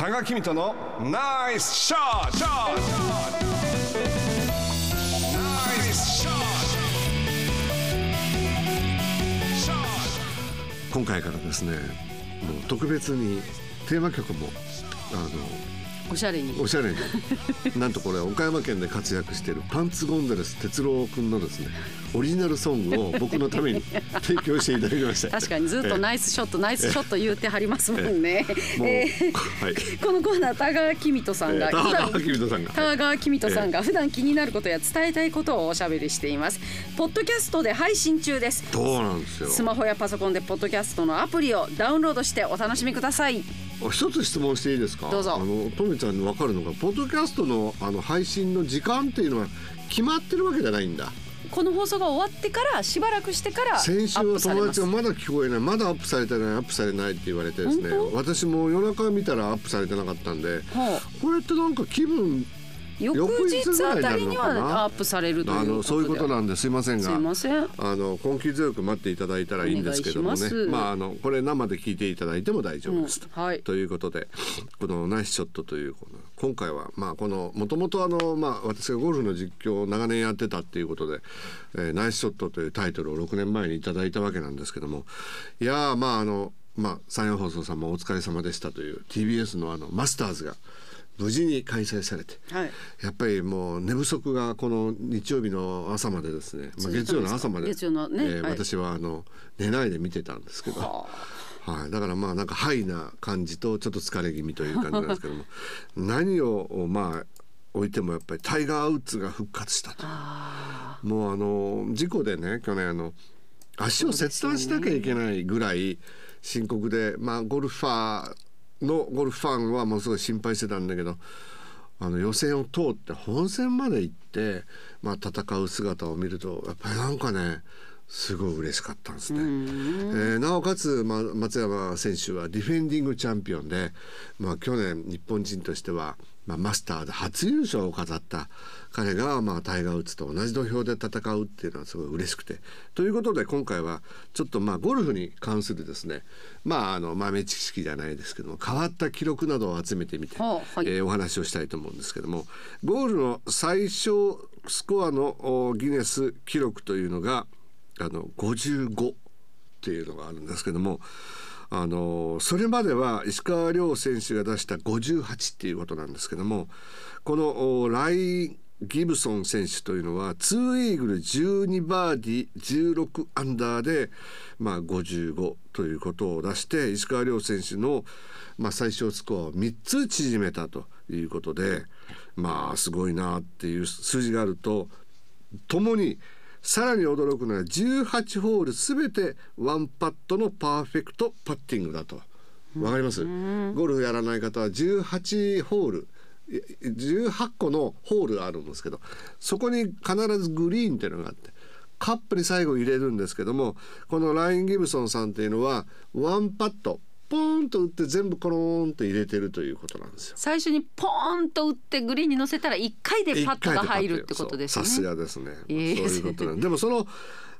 多賀君とのナイスショット今回からですねもう特別にテーマ曲もあのおしゃれに。おしゃれに。なんとこれ岡山県で活躍しているパンツゴンザレス哲郎君のですねオリジナルソングを僕のために提供していただきました。確かにずっとナイスショット、ナイスショット言ってはりますもんね。もう、えーはい。このコーナー田川公人さんが田川公人さんが。田川さんが普段気になることや伝えたいことをおしゃべりしています。ポッドキャストで配信中です。そうなんですよ。スマホやパソコンでポッドキャストのアプリをダウンロードしてお楽しみください。一つ質問していいですか？どうぞ。あのトメちゃんに分かるのがポッドキャストのあの配信の時間っていうのは決まってるわけじゃないんだ。この放送が終わってからしばらくしてからア先週ッは友達が。まだ聞こえない。まだアップされてないアップされないって言われてですね。本私も夜中見たらアップされてなかったんでほこれってなんか気分翌日あたりにはアップされるということで。あのそういうことなんです。いませんすがいません。あの根気強く待っていただいたらいいんですけどもね。まああのこれ生で聞いていただいても大丈夫ですと、うんはい。ということでこのナイスショットというこの今回はまあこのもともとあのまあ私がゴルフの実況を長年やってたっていうことで、えーナイスショットというタイトルを6年前にいただいたわけなんですけどもいやーまああのまあ山陽放送さんもお疲れ様でしたという TBS のあのマスターズが無事に開催されて、はい。やっぱりもう寝不足がこの日曜日の朝までですね、まあ、月曜の朝まで月曜のねえ私はあの寝ないで見てたんですけど、はい、だからまあなんかハイな感じとちょっと疲れ気味という感じなんですけども 何をまあ置いてもやっぱりタイガー・ウッズが復活したと。もうあの事故でね去年あの足を切断しなきゃいけないぐらい深刻で、まあゴルファーのゴルフファンはものすごい心配してたんだけどあの予選を通って本戦まで行って、まあ、戦う姿を見るとやっぱりなんかねすごい嬉しかったんですね。えーなおかつ、まあ、松山選手はディフェンディングチャンピオンで、まあ、去年日本人としては、まあ、マスターで初優勝を飾った彼が、まあ、タイガー・ウッズと同じ土俵で戦うっていうのはすごい嬉しくて。ということで今回はちょっとまあゴルフに関するですね。まああの豆知識じゃないですけども変わった記録などを集めてみて、はい。えーお話をしたいと思うんですけども。ゴールの最小スコアのおギネス記録というのがあの55っていうのがあるんですけどもあのそれまでは石川遼選手が出した58っていうことなんですけどもこのライ・ギブソン選手というのは2イーグル12バーディー16アンダーで、まあ、55ということを出して石川遼選手の、まあ、最小スコアを3つ縮めたということでまあすごいなっていう数字があるとともにさらに驚くのは18ホールすべてワンパットのパーフェクトパッティングだと。わかります？ゴルフやらない方は18ホールい18個のホールがあるんですけどそこに必ずグリーンっていうのがあってカップに最後入れるんですけどもこのライン・ギブソンさんっていうのはワンパットポーンと打って全部コローンと入れてるということなんですよ。最初にポーンと打ってグリーンに乗せたら一回でパットが入るってことですね。さすがですね。ええそういうことなんでもその、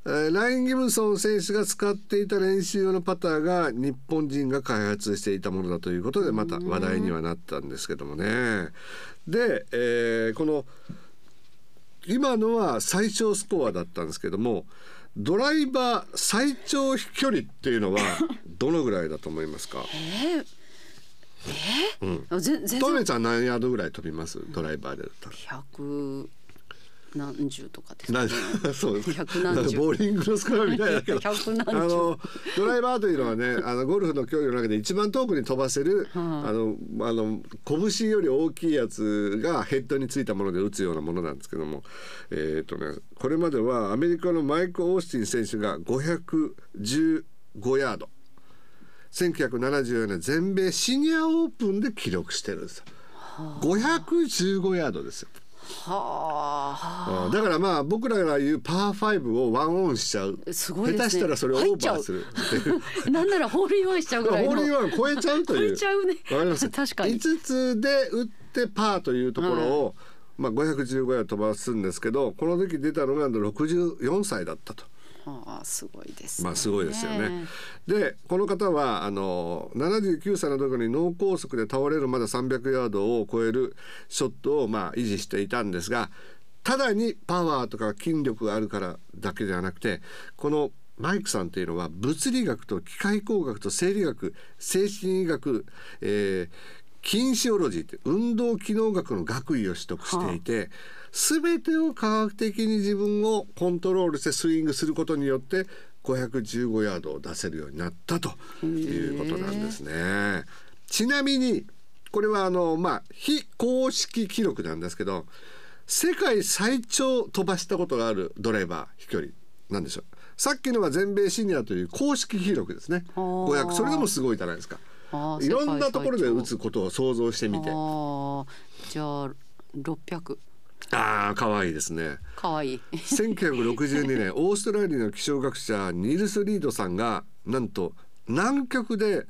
えーライン・ギブソン選手が使っていた練習用のパターが日本人が開発していたものだということでまた話題にはなったんですけどもね。で、えーこの今のは最小スコアだったんですけどもドライバー最長飛距離っていうのは どのぐらいだと思いますか？えー、あぜ全然。トメちゃん何ヤードぐらい飛びます？ドライバーでだったら。百何十とかですかなね。そう。です百何十。ボーリングのスコアみたいだ あのドライバーというのはね あのゴルフの競技の中で一番遠くに飛ばせる、はああのあの拳より大きいやつがヘッドについたもので打つようなものなんですけども。えっ、とねこれまではアメリカのマイク・オースティン選手が515ヤード。1974年全米シニアオープンで記録してるんですよ。515ヤードですよ。はあ。うん。だからまあ僕らが言うパー5をワンオンしちゃう。すごいですね。下手したらそれをオーバーする なんならホールインワンしちゃうぐらいの。ホールインワン超えちゃうという。超えちゃうね。わかります？確かに。5つで打ってパーというところを、まあ、515ヤード飛ばすんですけどこの時出たのが64歳だったとああすごいですね。まあすごいですよね。でこの方はあの79歳の時に脳梗塞で倒れるまで300ヤードを超えるショットをまあ維持していたんですがただにパワーとか筋力があるからだけではなくてこのマイクさんというのは物理学と機械工学と生理学精神医学、えーキンシオロジーって運動機能学の学位を取得していて、全てを科学的に自分をコントロールしてスイングすることによって515ヤードを出せるようになったということなんですね。ちなみにこれはあのまあ非公式記録なんですけど世界最長飛ばしたことがあるドライバー飛距離なんでしょう。さっきのは全米シニアという公式記録ですね。500それでもすごいじゃないですか。いろんなところで打世つことを想像してみて。じゃあ600ああ可愛いですね。かわい。い。1962 年オーストラリアの気象学者ニルス・リードさんがなんと南極で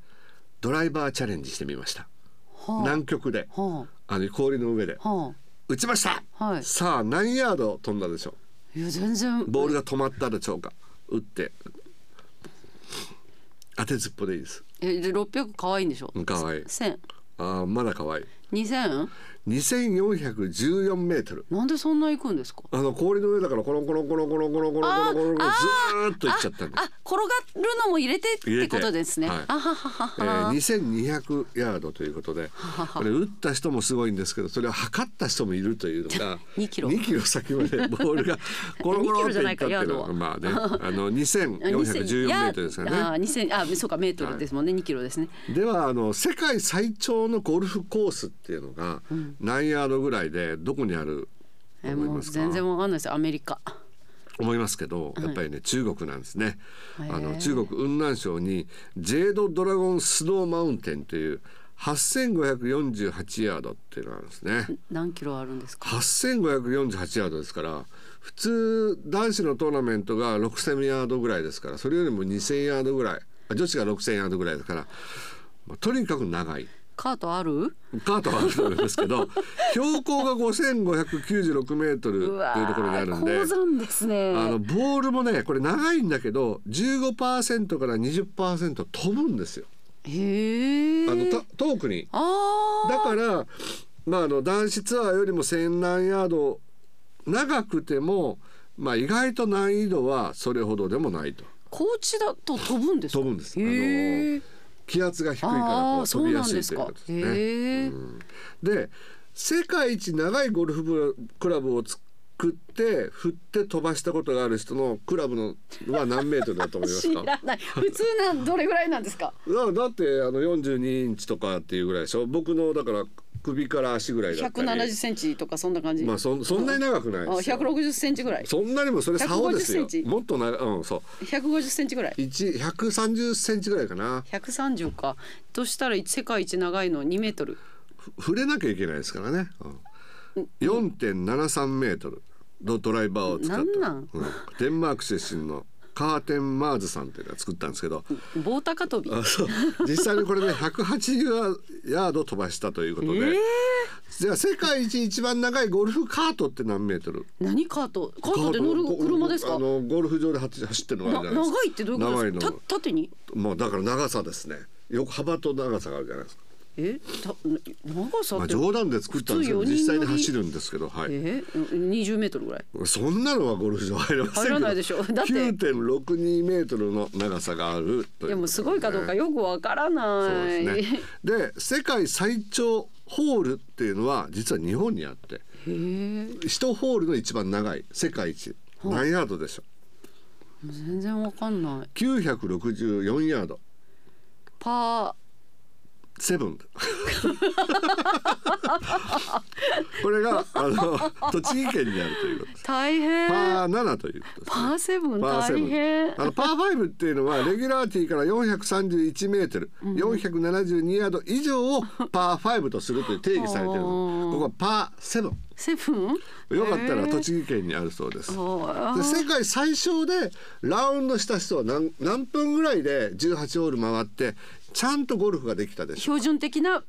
ドライバーチャレンジしてみました。は南極で。あはあ。の氷の上で。あ。は打ちました、はい。さあ何ヤード飛んだでしょあ。いや全然。うボールが止まったでしょうか？打って。当てずっぽでいいです。えで600可愛いんでしょ？うん可愛い。1000あーまだ可愛い。2000 2414メートルなんでそんな行くんですか？あの氷の上だからコロンコロンコロンコロンコロンコロンコロンコロンずーっといっちゃったんですあ転がるのも入れてってことですね。はははえー、は。2200ヤードということでこれ打った人もすごいんですけどそれを測った人もいるというのが2キロ2キロ先までボールがコロコロっていったっていうのはまあねあの2414メートルですからね。あ2000あそうかメートルですもんね、2キロですね。ではあの世界最長のゴルフコースっていうのが何ヤードぐらいでどこにあるとえもう思いますか？全然わかんないですよアメリカ。思いますけどやっぱりね中国なんですね。あの中国雲南省にジェードドラゴンスノーマウンテンという8548ヤードっていうのがあるんですね。何キロあるんですか？8548ヤードですから普通男子のトーナメントが6000ヤードぐらいですからそれよりも2000ヤードぐらいあ女子が6000ヤードぐらいだから、まあとにかく長い。カートある？カートはあるんですけど 標高が5596メートルというところにあるんで高山ですね。あのボールもねこれ長いんだけど15%から20%飛ぶんですよ。へえ。あのた遠くにああ。だからまああの男子ツアーよりも千何ヤード長くてもまあ意外と難易度はそれほどでもないと高地だと飛ぶんですか？飛ぶんですへえ。気圧が低いからあこう飛びやすいということですね。で世界一長いゴルフクラブを作って振って飛ばしたことがある人のクラブのは何メートルだと思います知からない。普通なんどれぐらいなんですか？だだってあの42インチとかっていうぐらいでしょ？僕のだから首から足ぐらいだったり。170センチとかそんな感じ。まあそそんなに長くないあですよ。160センチぐらい。そんなにもそれ竿ですよ。150センチ。もっと長うんそう。150センチぐらい。一130センチぐらいかな。130か。としたら世界一長いの2メートル。ふ触れなきゃいけないですからね、うん、4.73メートルのドライバーを使ったなんなん？うん。デンマーク出身のカーテン・マーズさんっていうのが作ったんですけど棒高跳び。実際にこれね180ヤード飛ばしたということで、えーじゃあ世界一一番長いゴルフカートって何メートル？何カート？カートで乗る車ですか？あのゴルフ場で走走ってるのがあなるじゃないですか長いってどういうことですか？長いのた縦に？もうだから長さですね横幅と長さがあるじゃないですかえ？た長さまあ。冗談で作ったんですけど実際に走るんですけどはいえ20メートルぐらい？そんなのはゴルフ場入らません入らないでしょ だって9.62メートルの長さがあるというでもすごいかどうかよくわからそうない。ですねで世界最長ホールっていうのは実は日本にあってへえ。一ホールの一番長い世界一何ヤードでしょう全然わかんない。964ヤードパセブン。これがあの栃木県にあるということです。ー大変。パー7ということです、ね、パーセブン大変。あのパーファイブっていうのはレギュラーティーから431メートル、472ヤード以上をパーファイブとするという定義されてるの。ここはパーセブン。セブン？よかったら栃木県にあるそうです。あで世界最小でラウンドした人は何何分ぐらいで18ホール回ってちゃんとゴルフができたでしょ。標準的な？う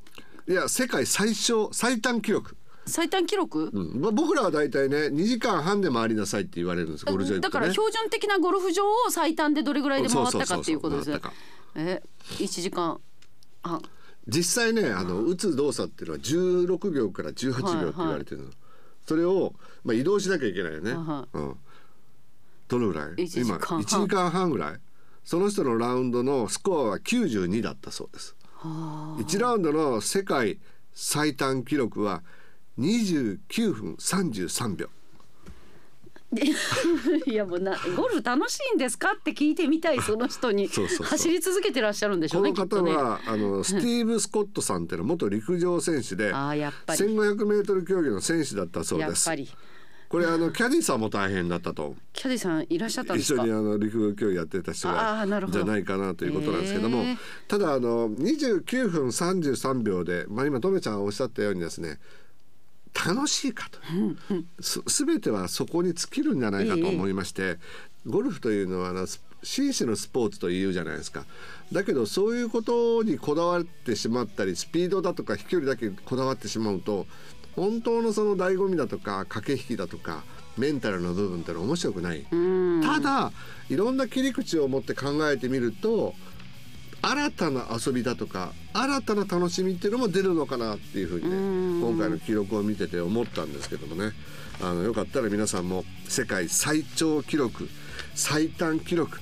いや世界最小最短記録。最短記録、うん。まあ、僕らは大体ね2時間半で回りなさいって言われるんですゴルフね。だから標準的なゴルフ場を最短でどれぐらいで回ったかっていうことですね。え1時間半。実際ねあの打つ動作っていうのは16秒から18秒って言われてるの、それを、まあ、移動しなきゃいけないよね、はうん、どのぐらい？今1時間半ぐらい？その人のラウンドのスコアは92だったそうです。1ラウンドの世界最短記録は29分33秒。いやもうなゴルフ楽しいんですかって聞いてみたいその人に 走り続けてらっしゃるんでしょこうねきっとね。の方は、あのスティーブ・スコットさんっていうのは元陸上選手であーやっぱり。1500m 競技の選手だったそうです。やっぱりこれあのキャディさんも大変だったと。キャディさんいらっしゃったんですか？一緒にあの陸上競技やってた人あがじゃないかなということなんですけども。へー。ただあの29分33秒で、まあ、今とめちゃんがおっしゃったようにですね楽しいかと。す全てはそこに尽きるんじゃないかと思いましてゴルフというのはあのス紳士のスポーツというじゃないですか。だけどそういうことにこだわってしまったりスピードだとか飛距離だけこだわってしまうと本当のその醍醐味だとか駆け引きだとかメンタルの部分ってのは面白くない。ただいろんな切り口を持って考えてみると新たな遊びだとか新たな楽しみっていうのも出るのかなっていうふうにね今回の記録を見てて思ったんですけどもねあのよかったら皆さんも世界最長記録最短記録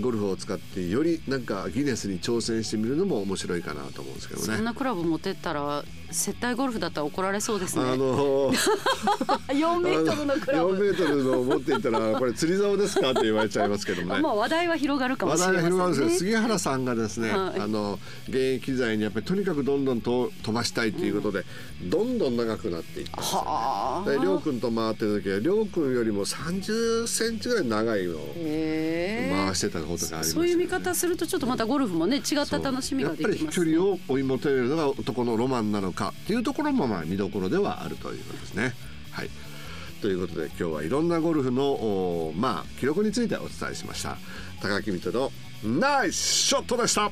ゴルフを使ってよりなんかギネスに挑戦してみるのも面白いかなと思うんですけどね。そんなクラブ持ってったら接待ゴルフだったら怒られそうですね。あの4 メートルのクラ4ブメートルの持っていったらこれ釣り竿ですか？って言われちゃいますけどもね。まあ話題は広がるかも話題しれませんが広がるんですけどね杉原さんがですね、はい。あの現役時代にやっぱりとにかくどんどんと飛ばしたいということで、どんどん長くなっていったんですよね。はあ。で亮君と回ってる時は亮君よりも30センチぐらい長いのを回してたことがありましたそういう見方するとちょっとまたゴルフもね違った楽しみができやっぱり距離を追い求めるのが男のロマンなのかっていうところもまあ見どころではあるということですね。はいということで今日はいろんなゴルフのまあ記録についてお伝えしました。高木水戸のナイスショットでした